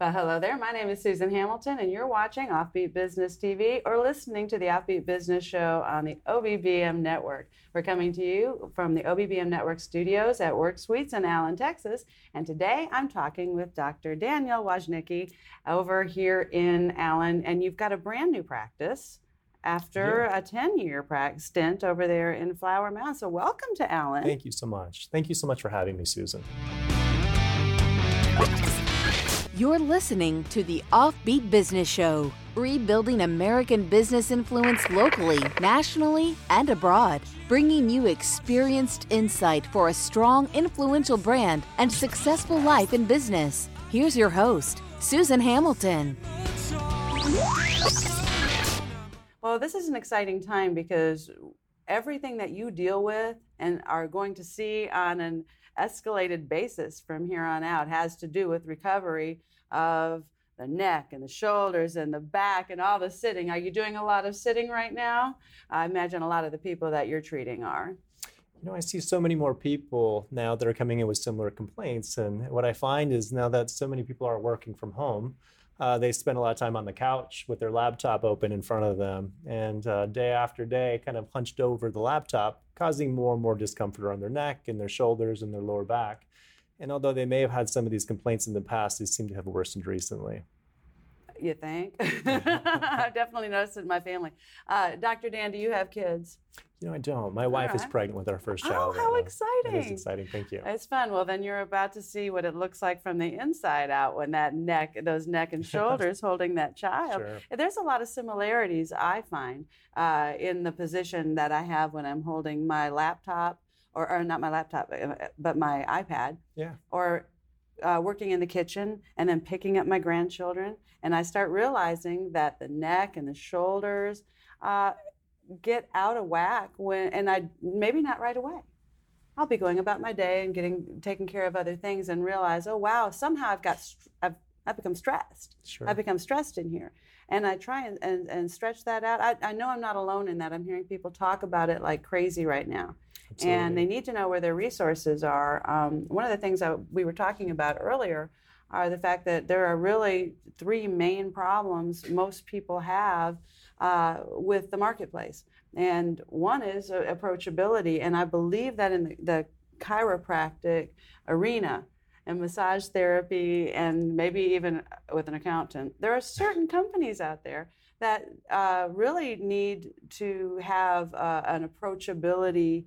Well, hello there. My name is Susan Hamilton, and you're watching Offbeat Business TV or listening to the Offbeat Business Show on the OBBM Network. We're coming to you from the OBBM Network studios at Work Suites in Allen, Texas. And today I'm talking with Dr. Daniel Wojnicki over here in Allen. And you've got a brand new practice after yeah. a 10 year practice stint over there in Flower Mound. So, welcome to Allen. Thank you so much. Thank you so much for having me, Susan. You're listening to the Offbeat Business Show, rebuilding American business influence locally, nationally, and abroad, bringing you experienced insight for a strong, influential brand and successful life in business. Here's your host, Susan Hamilton. Well, this is an exciting time because everything that you deal with and are going to see on an escalated basis from here on out has to do with recovery of the neck and the shoulders and the back and all the sitting. Are you doing a lot of sitting right now? I imagine a lot of the people that you're treating are. You know, I see so many more people now that are coming in with similar complaints. And what I find is now that so many people are working from home, uh, they spend a lot of time on the couch with their laptop open in front of them and uh, day after day kind of hunched over the laptop, causing more and more discomfort around their neck and their shoulders and their lower back. And although they may have had some of these complaints in the past, they seem to have worsened recently. You think? I've definitely noticed it in my family. Uh, Dr. Dan, do you have kids? You know, I don't. My wife right. is pregnant with our first child. Oh, how right exciting! It is exciting. Thank you. It's fun. Well, then you're about to see what it looks like from the inside out when that neck, those neck and shoulders holding that child. Sure. There's a lot of similarities I find uh, in the position that I have when I'm holding my laptop, or, or not my laptop, uh, but my iPad. Yeah. Or uh, working in the kitchen and then picking up my grandchildren, and I start realizing that the neck and the shoulders uh, get out of whack when, and I maybe not right away. I'll be going about my day and getting taking care of other things, and realize, oh wow, somehow I've got I've I've become stressed. Sure. I've become stressed in here. And I try and, and, and stretch that out. I, I know I'm not alone in that. I'm hearing people talk about it like crazy right now. Absolutely. And they need to know where their resources are. Um, one of the things that we were talking about earlier are the fact that there are really three main problems most people have uh, with the marketplace. And one is uh, approachability. And I believe that in the, the chiropractic arena, and massage therapy and maybe even with an accountant. There are certain companies out there that uh, really need to have uh, an approachability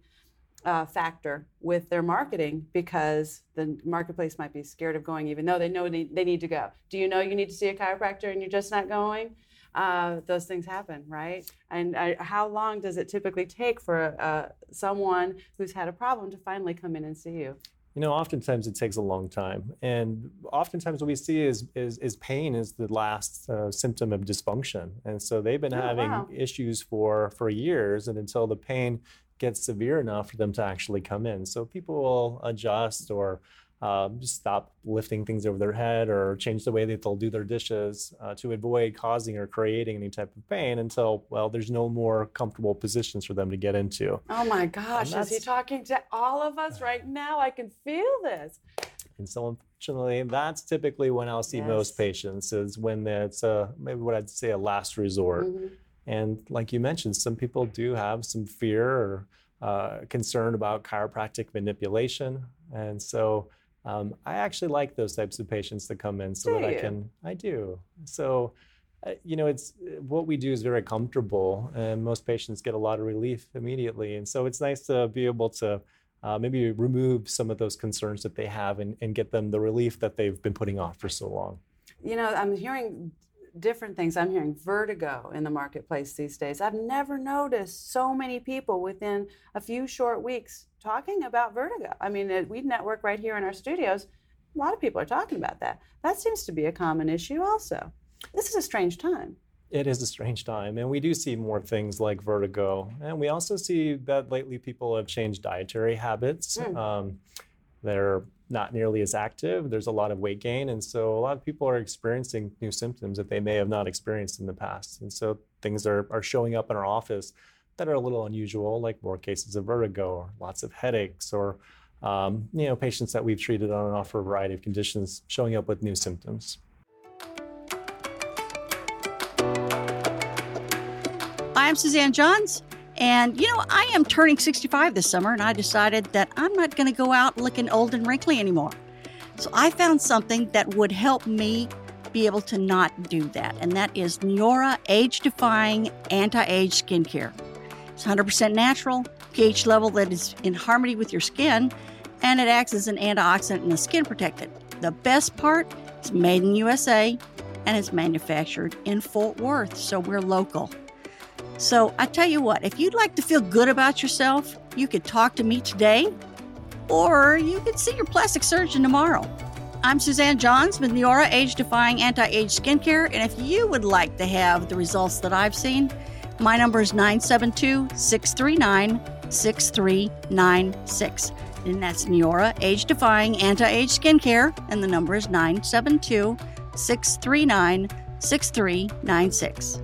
uh, factor with their marketing because the marketplace might be scared of going, even though they know they, they need to go. Do you know you need to see a chiropractor and you're just not going? Uh, those things happen, right? And uh, how long does it typically take for uh, someone who's had a problem to finally come in and see you? You know, oftentimes it takes a long time, and oftentimes what we see is is, is pain is the last uh, symptom of dysfunction, and so they've been oh, having wow. issues for for years, and until the pain gets severe enough for them to actually come in. So people will adjust or just stop lifting things over their head or change the way that they'll do their dishes uh, to avoid causing or creating any type of pain until, well, there's no more comfortable positions for them to get into. Oh my gosh, is he talking to all of us right now? I can feel this. And so, unfortunately, that's typically when I'll see Yes. most patients is when it's a, maybe what I'd say a last resort. Mhm. And like you mentioned, some people do have some fear or uh, concern about chiropractic manipulation. And so um, I actually like those types of patients to come in so Do that I can, I do. So, uh, you know, it's what we do is very comfortable and most patients get a lot of relief immediately. And so it's nice to be able to uh, maybe remove some of those concerns that they have and, and get them the relief that they've been putting off for so long. You know, I'm hearing different things. I'm hearing vertigo in the marketplace these days. I've never noticed so many people within a few short weeks talking about vertigo. I mean, at Weed Network right here in our studios, a lot of people are talking about that. That seems to be a common issue also. This is a strange time. It is a strange time, and we do see more things like vertigo. And we also see that lately people have changed dietary habits. Mm. Um, they're not nearly as active. There's a lot of weight gain, and so a lot of people are experiencing new symptoms that they may have not experienced in the past. And so things are, are showing up in our office that are a little unusual, like more cases of vertigo, or lots of headaches, or um, you know patients that we've treated on and off for a variety of conditions showing up with new symptoms. I'm Suzanne Johns, and you know, I am turning 65 this summer, and I decided that I'm not going to go out looking old and wrinkly anymore. So I found something that would help me be able to not do that, and that is Neora Age Defying Anti Age Skincare. It's 100% natural, pH level that is in harmony with your skin, and it acts as an antioxidant and a skin protectant. The best part, it's made in USA and it's manufactured in Fort Worth, so we're local. So I tell you what, if you'd like to feel good about yourself, you could talk to me today, or you could see your plastic surgeon tomorrow. I'm Suzanne Johns with Neora Age Defying Anti Age Skincare, and if you would like to have the results that I've seen, my number is 972 639 6396. And that's Neora Age Defying Anti Age Skincare, and the number is 972 639 6396.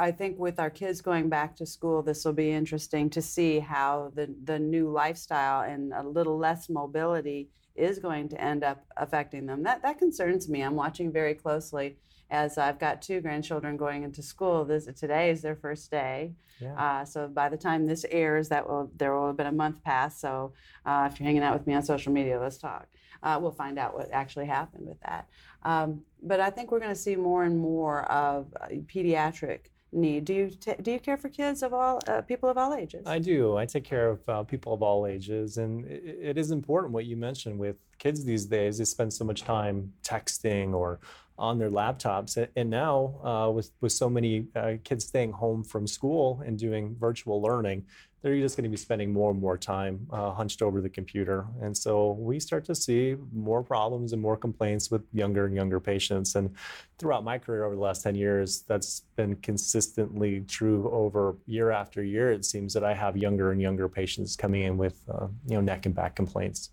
I think with our kids going back to school, this will be interesting to see how the, the new lifestyle and a little less mobility is going to end up affecting them. That, that concerns me. I'm watching very closely as I've got two grandchildren going into school. This, today is their first day. Yeah. Uh, so by the time this airs, that will there will have been a month past. So uh, if you're hanging out with me on social media, let's talk. Uh, we'll find out what actually happened with that. Um, but I think we're going to see more and more of uh, pediatric need. Do you t- do you care for kids of all uh, people of all ages? I do. I take care of uh, people of all ages, and it, it is important what you mentioned with kids these days. They spend so much time texting or on their laptops, and now uh, with with so many uh, kids staying home from school and doing virtual learning, they're just going to be spending more and more time uh, hunched over the computer. And so we start to see more problems and more complaints with younger and younger patients. And throughout my career over the last 10 years, that's been consistently true over year after year. It seems that I have younger and younger patients coming in with uh, you know neck and back complaints.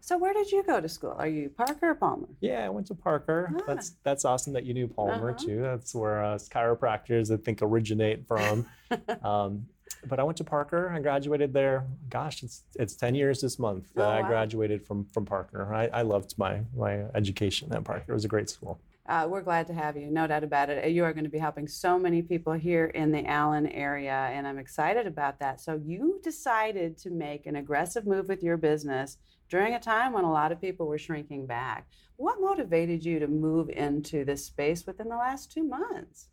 So where did you go to school? Are you Parker or Palmer? Yeah, I went to Parker. Ah. That's that's awesome that you knew Palmer Uh-huh. too. That's where uh, chiropractors I think originate from. um, but I went to Parker. I graduated there. Gosh, it's it's ten years this month. Oh, that I graduated from from Parker. I, I loved my my education at Parker. It was a great school. Uh, we're glad to have you, no doubt about it. You are going to be helping so many people here in the Allen area, and I'm excited about that. So, you decided to make an aggressive move with your business during a time when a lot of people were shrinking back. What motivated you to move into this space within the last two months?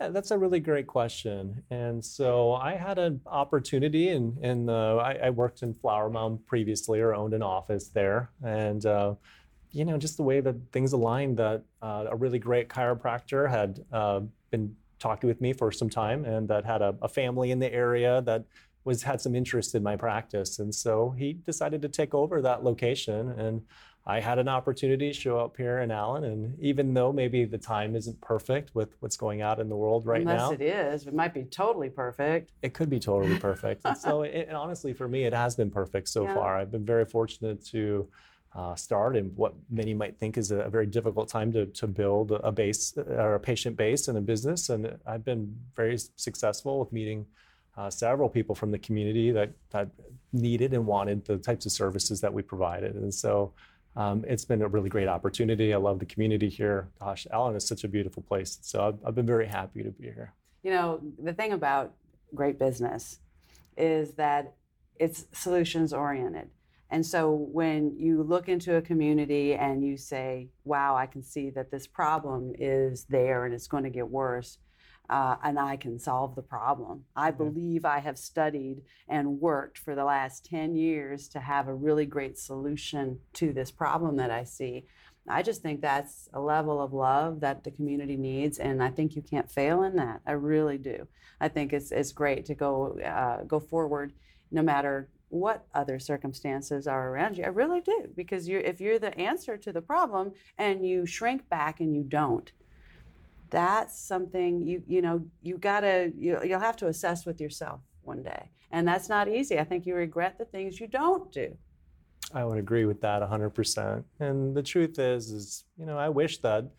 Yeah, that's a really great question. And so I had an opportunity, and and I, I worked in Flower Mound previously, or owned an office there, and uh, you know, just the way that things aligned, that uh, a really great chiropractor had uh, been talking with me for some time, and that had a, a family in the area that was had some interest in my practice, and so he decided to take over that location and. I had an opportunity to show up here in Allen, and even though maybe the time isn't perfect with what's going out in the world right Unless now, it is, it might be totally perfect. it could be totally perfect. and so, it, and honestly, for me, it has been perfect so Yeah. far. I've been very fortunate to uh, start in what many might think is a, a very difficult time to, to build a base or a patient base and a business. And I've been very successful with meeting uh, several people from the community that, that needed and wanted the types of services that we provided. And so, um, it's been a really great opportunity. I love the community here. Gosh, Allen is such a beautiful place. So I've, I've been very happy to be here. You know, the thing about great business is that it's solutions oriented. And so when you look into a community and you say, wow, I can see that this problem is there and it's going to get worse, uh, and I can solve the problem. I believe I have studied and worked for the last 10 years to have a really great solution to this problem that I see. I just think that's a level of love that the community needs, and I think you can't fail in that. I really do. I think it's it's great to go uh, go forward, no matter what other circumstances are around you. I really do, because you if you're the answer to the problem and you shrink back and you don't, that's something you you know you gotta you, you'll have to assess with yourself one day, and that's not easy. I think you regret the things you don't do. I would agree with that 100%. And the truth is, is you know, I wish that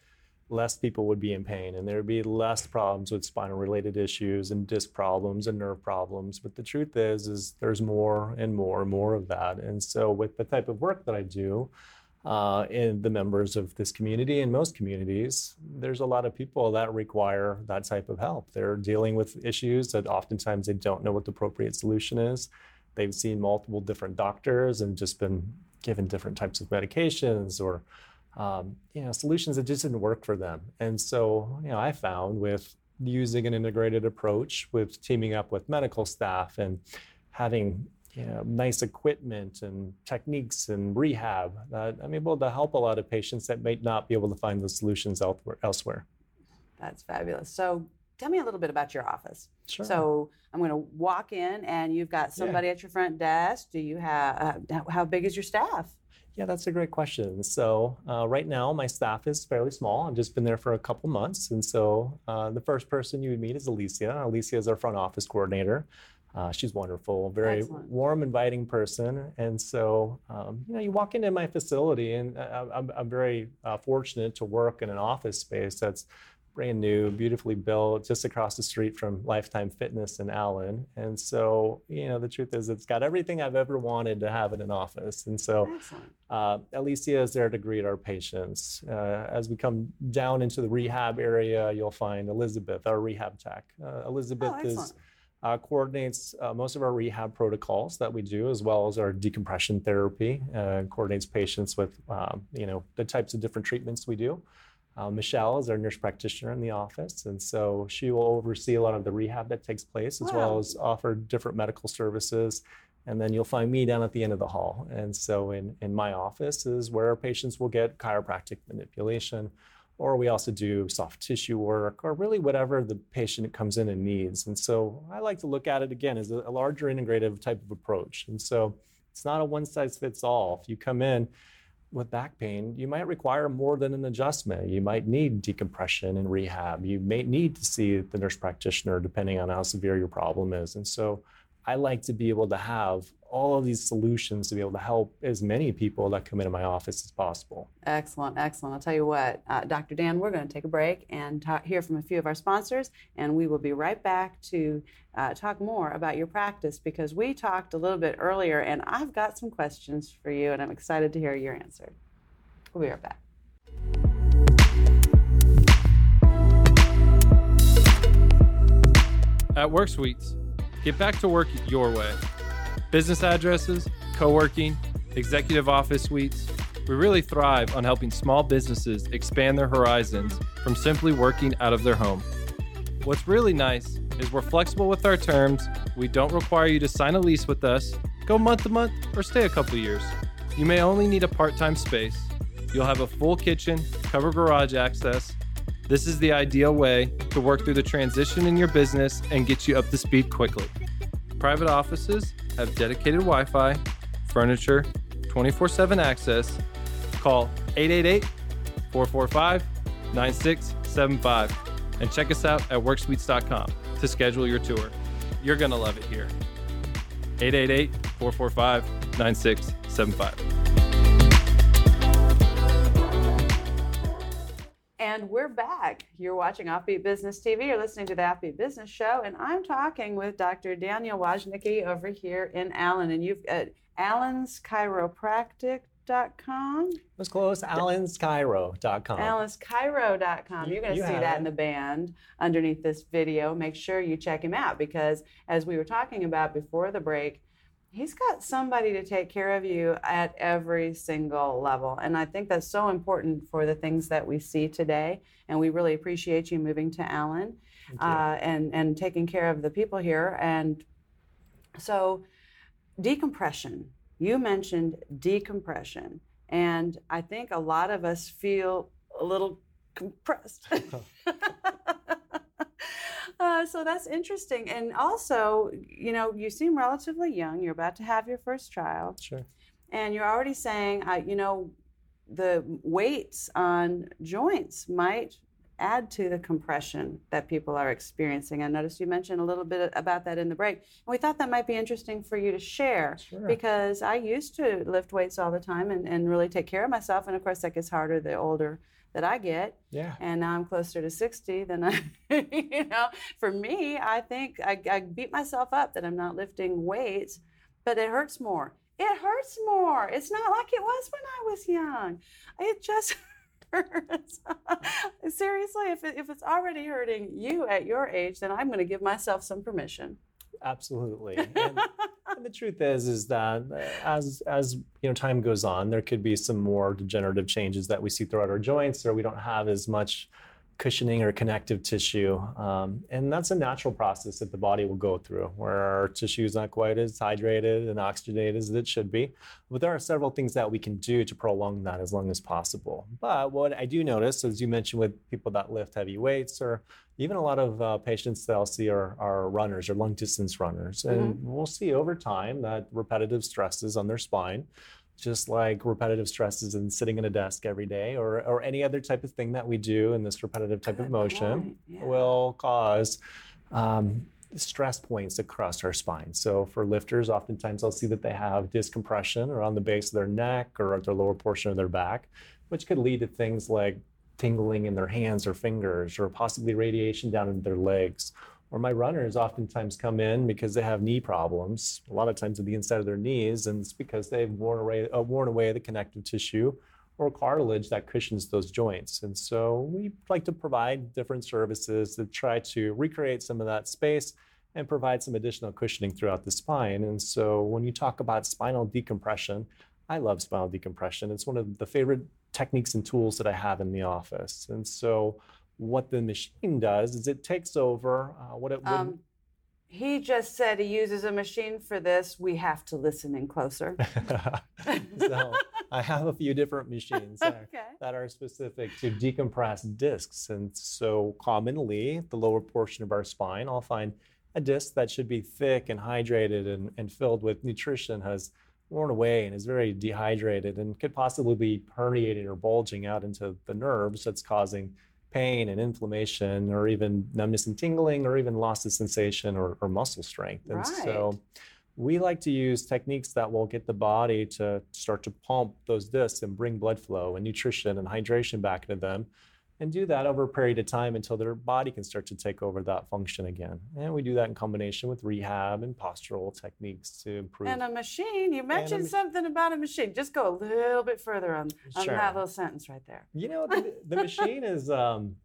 less people would be in pain and there would be less problems with spinal related issues and disc problems and nerve problems. But the truth is, is there's more and more and more of that. And so with the type of work that I do, uh, in the members of this community and most communities, there's a lot of people that require that type of help. They're dealing with issues that oftentimes they don't know what the appropriate solution is. They've seen multiple different doctors and just been given different types of medications or um, you know solutions that just didn't work for them. And so you know I found with using an integrated approach with teaming up with medical staff and having you know, nice equipment and techniques and rehab that I'm able to help a lot of patients that might not be able to find those solutions elsewhere. That's fabulous. So tell me a little bit about your office. Sure. So I'm going to walk in and you've got somebody yeah. at your front desk. Do you have, uh, how big is your staff? Yeah, that's a great question. So uh, right now, my staff is fairly small. I've just been there for a couple months, and so uh, the first person you would meet is Alicia. Alicia is our front office coordinator. Uh, she's wonderful, very Excellent. warm, inviting person. And so, um, you know, you walk into my facility, and I, I'm, I'm very uh, fortunate to work in an office space that's brand new, beautifully built, just across the street from Lifetime Fitness in Allen. And so, you know, the truth is, it's got everything I've ever wanted to have in an office. And so, uh, Alicia is there to greet our patients. Uh, as we come down into the rehab area, you'll find Elizabeth, our rehab tech. Uh, Elizabeth oh, is uh, coordinates uh, most of our rehab protocols that we do, as well as our decompression therapy. Uh, coordinates patients with, um, you know, the types of different treatments we do. Uh, Michelle is our nurse practitioner in the office, and so she will oversee a lot of the rehab that takes place, as wow. well as offer different medical services. And then you'll find me down at the end of the hall. And so in, in my office is where patients will get chiropractic manipulation, or we also do soft tissue work, or really whatever the patient comes in and needs. And so I like to look at it again as a, larger integrative type of approach. And so it's not a one size fits all. If you come in with back pain, you might require more than an adjustment. You might need decompression and rehab. You may need to see the nurse practitioner depending on how severe your problem is. And so I like to be able to have all of these solutions to be able to help as many people that come into my office as possible. Excellent, excellent. I'll tell you what, uh, Dr. Dan, we're going to take a break and talk, hear from a few of our sponsors, and we will be right back to uh, talk more about your practice because we talked a little bit earlier, and I've got some questions for you, and I'm excited to hear your answer. We'll be right back. At Work Suites, Get back to work your way. Business addresses, co working, executive office suites. We really thrive on helping small businesses expand their horizons from simply working out of their home. What's really nice is we're flexible with our terms. We don't require you to sign a lease with us, go month to month, or stay a couple years. You may only need a part time space. You'll have a full kitchen, covered garage access, this is the ideal way to work through the transition in your business and get you up to speed quickly. Private offices have dedicated Wi Fi, furniture, 24 7 access. Call 888 445 9675 and check us out at worksuites.com to schedule your tour. You're going to love it here. 888 445 9675. And we're back. You're watching Offbeat Business TV. You're listening to the Offbeat Business Show, and I'm talking with Dr. Daniel Wojnicki over here in Allen, and you've got Allen's Chiropractic.com. That's close. AllensChiro.com. AllensChiro.com. You're going to you see that it. in the band underneath this video. Make sure you check him out because, as we were talking about before the break, he's got somebody to take care of you at every single level. And I think that's so important for the things that we see today. And we really appreciate you moving to Allen uh, and, and taking care of the people here. And so, decompression, you mentioned decompression. And I think a lot of us feel a little compressed. Uh, so that's interesting. And also, you know, you seem relatively young. You're about to have your first child. Sure. And you're already saying, uh, you know, the weights on joints might add to the compression that people are experiencing. I noticed you mentioned a little bit about that in the break. And we thought that might be interesting for you to share sure. because I used to lift weights all the time and, and really take care of myself. And of course, that gets harder the older that I get. Yeah. And now I'm closer to 60 than I, you know, for me, I think I, I beat myself up that I'm not lifting weights, but it hurts more. it hurts more. It's not like it was when I was young. It just hurts. Seriously, if, it, if it's already hurting you at your age, then I'm going to give myself some permission. Absolutely. And, and the truth is, is that uh, as as you know, time goes on, there could be some more degenerative changes that we see throughout our joints, or we don't have as much cushioning or connective tissue. Um, and that's a natural process that the body will go through where our tissue is not quite as hydrated and oxygenated as it should be. But there are several things that we can do to prolong that as long as possible. But what I do notice, as you mentioned with people that lift heavy weights or even a lot of uh, patients that I'll see are, are runners or long distance runners. And mm-hmm. we'll see over time that repetitive stresses on their spine just like repetitive stresses and sitting at a desk every day or, or any other type of thing that we do in this repetitive type Good of motion yeah. will cause um, stress points across our spine. So for lifters, oftentimes I'll see that they have disc compression around the base of their neck or at the lower portion of their back, which could lead to things like tingling in their hands or fingers or possibly radiation down into their legs or my runners oftentimes come in because they have knee problems, a lot of times at the inside of their knees, and it's because they've worn away, uh, worn away the connective tissue or cartilage that cushions those joints. And so we like to provide different services to try to recreate some of that space and provide some additional cushioning throughout the spine. And so when you talk about spinal decompression, I love spinal decompression. It's one of the favorite techniques and tools that I have in the office. And so what the machine does is it takes over uh, what it would. Um, he just said he uses a machine for this. We have to listen in closer. so I have a few different machines that, okay. are, that are specific to decompress discs. And so commonly, the lower portion of our spine, I'll find a disc that should be thick and hydrated and, and filled with nutrition has worn away and is very dehydrated and could possibly be herniating or bulging out into the nerves that's causing pain and inflammation or even numbness and tingling or even loss of sensation or, or muscle strength. And right. so we like to use techniques that will get the body to start to pump those discs and bring blood flow and nutrition and hydration back into them and do that over a period of time until their body can start to take over that function again. And we do that in combination with rehab and postural techniques to improve. And a machine, you mentioned something about a machine. Just go a little bit further on, on sure. that little sentence right there. You know, the, the machine is. Um,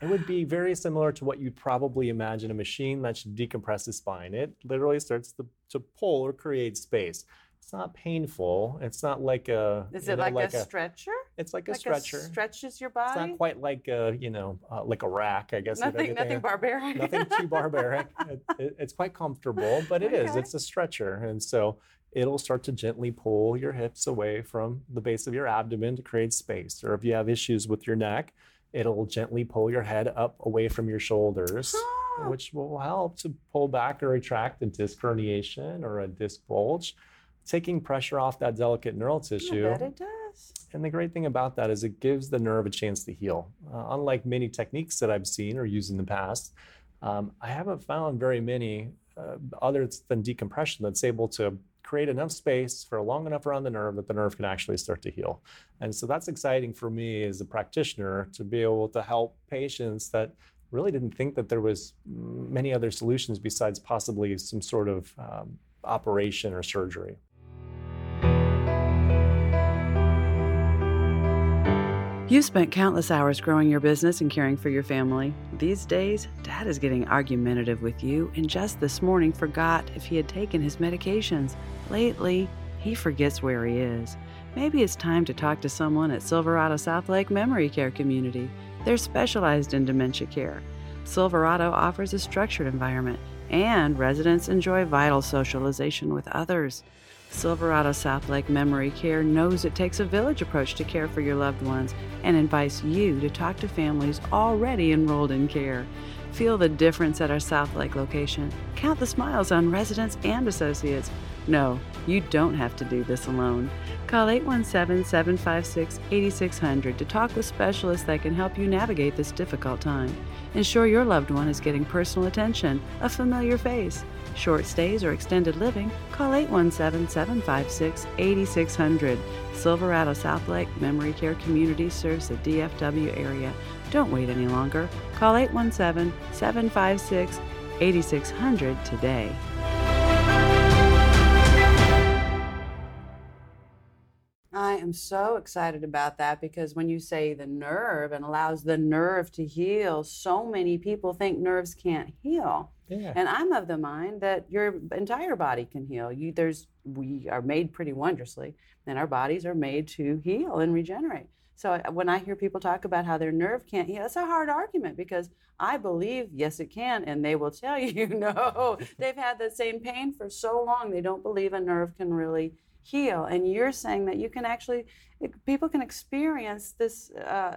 it would be very similar to what you'd probably imagine a machine that should decompress the spine. It literally starts to, to pull or create space. It's not painful. It's not like a. Is it know, like, like, a, stretcher? It's like a like stretcher. A stretches your body. It's not quite like a you know uh, like a rack. I guess. Nothing. Nothing barbaric. nothing too barbaric. It, it, it's quite comfortable, but it okay. is. It's a stretcher, and so it'll start to gently pull your hips away from the base of your abdomen to create space. Or if you have issues with your neck, it'll gently pull your head up away from your shoulders. Which will help to pull back or retract a disc herniation or a disc bulge taking pressure off that delicate neural tissue. Bet it does. And the great thing about that is it gives the nerve a chance to heal. Uh, unlike many techniques that I've seen or used in the past, um, I haven't found very many uh, other than decompression that's able to create enough space for long enough around the nerve that the nerve can actually start to heal. And so that's exciting for me as a practitioner to be able to help patients that really didn't think that there was many other solutions besides possibly some sort of um, operation or surgery. You've spent countless hours growing your business and caring for your family. These days, Dad is getting argumentative with you and just this morning forgot if he had taken his medications. Lately, he forgets where he is. Maybe it's time to talk to someone at Silverado Southlake Memory Care Community. They're specialized in dementia care. Silverado offers a structured environment, and residents enjoy vital socialization with others. Silverado Southlake Memory Care knows it takes a village approach to care for your loved ones and invites you to talk to families already enrolled in care. Feel the difference at our Southlake location. Count the smiles on residents and associates. No, you don't have to do this alone. Call 817 756 8600 to talk with specialists that can help you navigate this difficult time. Ensure your loved one is getting personal attention, a familiar face. Short stays or extended living, call 817 756 8600. Silverado Southlake Memory Care Community serves the DFW area. Don't wait any longer. Call 817 756 8600 today. I'm so excited about that because when you say the nerve and allows the nerve to heal, so many people think nerves can't heal. Yeah. And I'm of the mind that your entire body can heal. You, there's, we are made pretty wondrously, and our bodies are made to heal and regenerate. So uh, when I hear people talk about how their nerve can't heal, it's a hard argument because I believe yes it can, and they will tell you no. They've had the same pain for so long they don't believe a nerve can really heal. And you're saying that you can actually, people can experience this. Uh,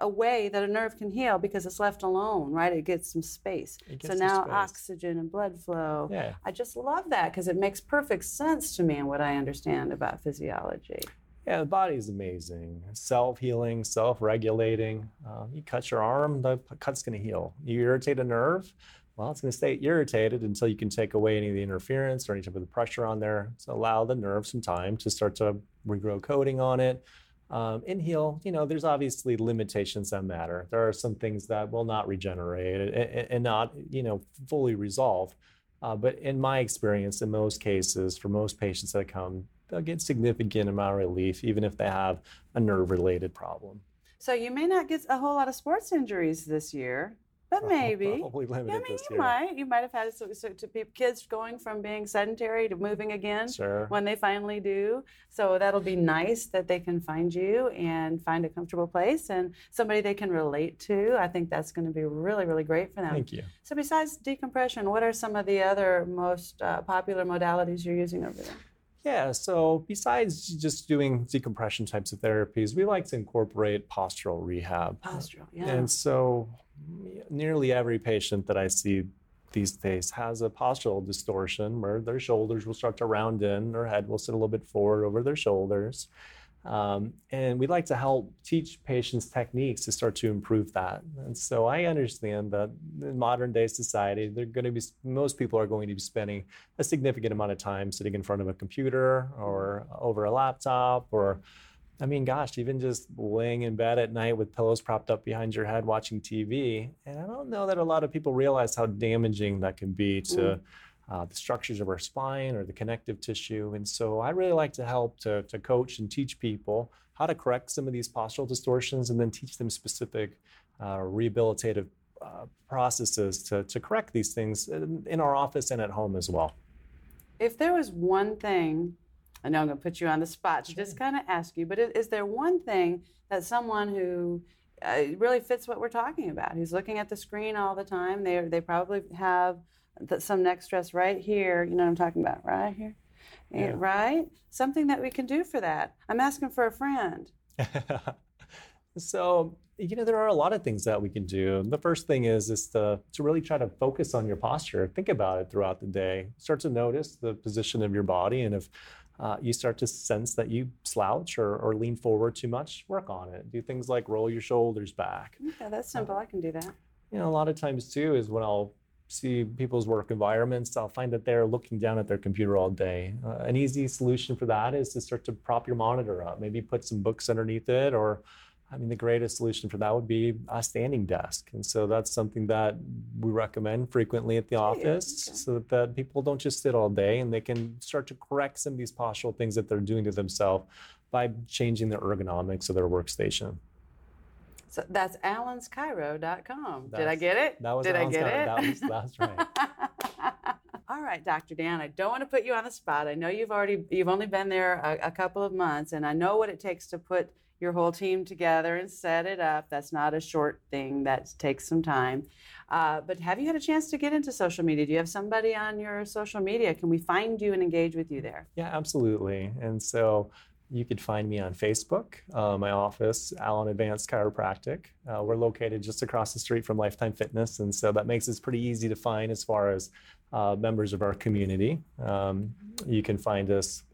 a way that a nerve can heal because it's left alone, right? It gets some space. It so now space. oxygen and blood flow. Yeah. I just love that because it makes perfect sense to me and what I understand about physiology. Yeah, the body is amazing. Self healing, self regulating. Uh, you cut your arm, the cut's going to heal. You irritate a nerve, well, it's going to stay irritated until you can take away any of the interference or any type of the pressure on there. So allow the nerve some time to start to regrow coating on it. Um, in heal, you know, there's obviously limitations that matter. There are some things that will not regenerate and, and not, you know, fully resolve. Uh, but in my experience, in most cases, for most patients that come, they'll get significant amount of relief, even if they have a nerve-related problem. So you may not get a whole lot of sports injuries this year, but maybe. Probably limited Yeah, I mean, you year. might. You might have had so, so to kids going from being sedentary to moving again Sure. when they finally do. So that'll be nice that they can find you and find a comfortable place and somebody they can relate to. I think that's going to be really, really great for them. Thank you. So besides decompression, what are some of the other most uh, popular modalities you're using over there? Yeah, so besides just doing decompression types of therapies, we like to incorporate postural rehab. Postural, yeah. And so nearly every patient that I see these days has a postural distortion where their shoulders will start to round in, their head will sit a little bit forward over their shoulders. Um, and we'd like to help teach patients techniques to start to improve that. And so I understand that in modern day society, they're going to be most people are going to be spending a significant amount of time sitting in front of a computer or over a laptop or I mean, gosh, even just laying in bed at night with pillows propped up behind your head watching TV. And I don't know that a lot of people realize how damaging that can be to uh, the structures of our spine or the connective tissue. And so I really like to help to, to coach and teach people how to correct some of these postural distortions and then teach them specific uh, rehabilitative uh, processes to, to correct these things in, in our office and at home as well. If there was one thing, I know I'm going to put you on the spot to just kind of ask you, but is, there one thing that someone who uh, really fits what we're talking about, who's looking at the screen all the time, they they probably have some neck stress right here. You know what I'm talking about, right here, Eh, Yeah. right? Something that we can do for that. I'm asking for a friend. so you know there are a lot of things that we can do the first thing is is to, to really try to focus on your posture think about it throughout the day start to notice the position of your body and if uh, you start to sense that you slouch or, or lean forward too much work on it do things like roll your shoulders back Yeah, that's simple. I can do that. you know a lot of times too is when i'll see people's work environments i'll find that they're looking down at their computer all day uh, an easy solution for that is to start to prop your monitor up maybe put some books underneath it or i mean the greatest solution for that would be a standing desk and so that's something that we recommend frequently at the office okay. so that people don't just sit all day and they can start to correct some of these postural things that they're doing to themselves by changing the ergonomics of their workstation So that's allenschiro.com. Did I get it? that was Did I get Chiro. it? That was- that's right. All right, Dr. Dan, I don't want to put you on the spot. I know you've already you've only been there a, a couple of months, and I know what it takes to put your whole team together and set it up. That's not a short thing. That takes some time. Uh, but have you had a chance to get into social media? Do you have somebody on your social media? Can we find you and engage with you there? Yeah, absolutely. And so you could find me on Facebook, uh, my office, Allen Advanced Chiropractic. Uh, we're located just across the street from Lifetime Fitness, and so that makes us pretty easy to find as far as uh, members of our community. Um, you can find us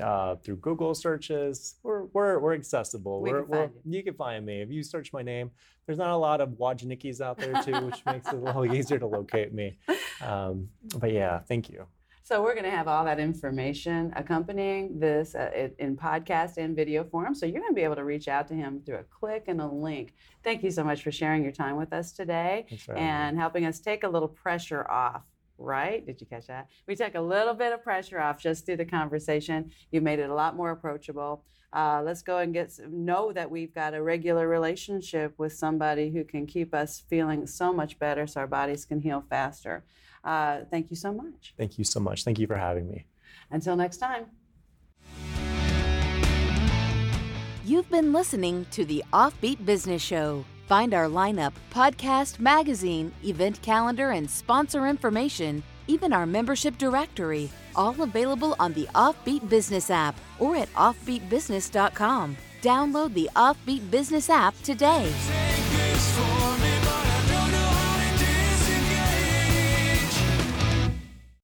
uh, through Google searches. We're, we're, we're accessible. We we're, can we're- find you can find me. If you search my name, there's not a lot of Wojnicki's out there too, which makes it a little easier to locate me. Um, but yeah, thank you. So we're going to have all that information accompanying this uh, in- podcast and video form. So you're going to be able to reach out to him through a click and a link. Thank you so much for sharing your time with us today and helping us take a little pressure off right? Did you catch that? We took a little bit of pressure off just through the conversation. You made it a lot more approachable. Uh, let's go and get know that we've got a regular relationship with somebody who can keep us feeling so much better, so our bodies can heal faster. Uh, thank you so much. Thank you so much. Thank you for having me. Until next time. You've been listening to the Offbeat Business Show. Find our lineup, podcast, magazine, event calendar, and sponsor information, even our membership directory, all available on the Offbeat Business app or at offbeatbusiness.com. Download the Offbeat Business app today.